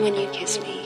when you kiss me.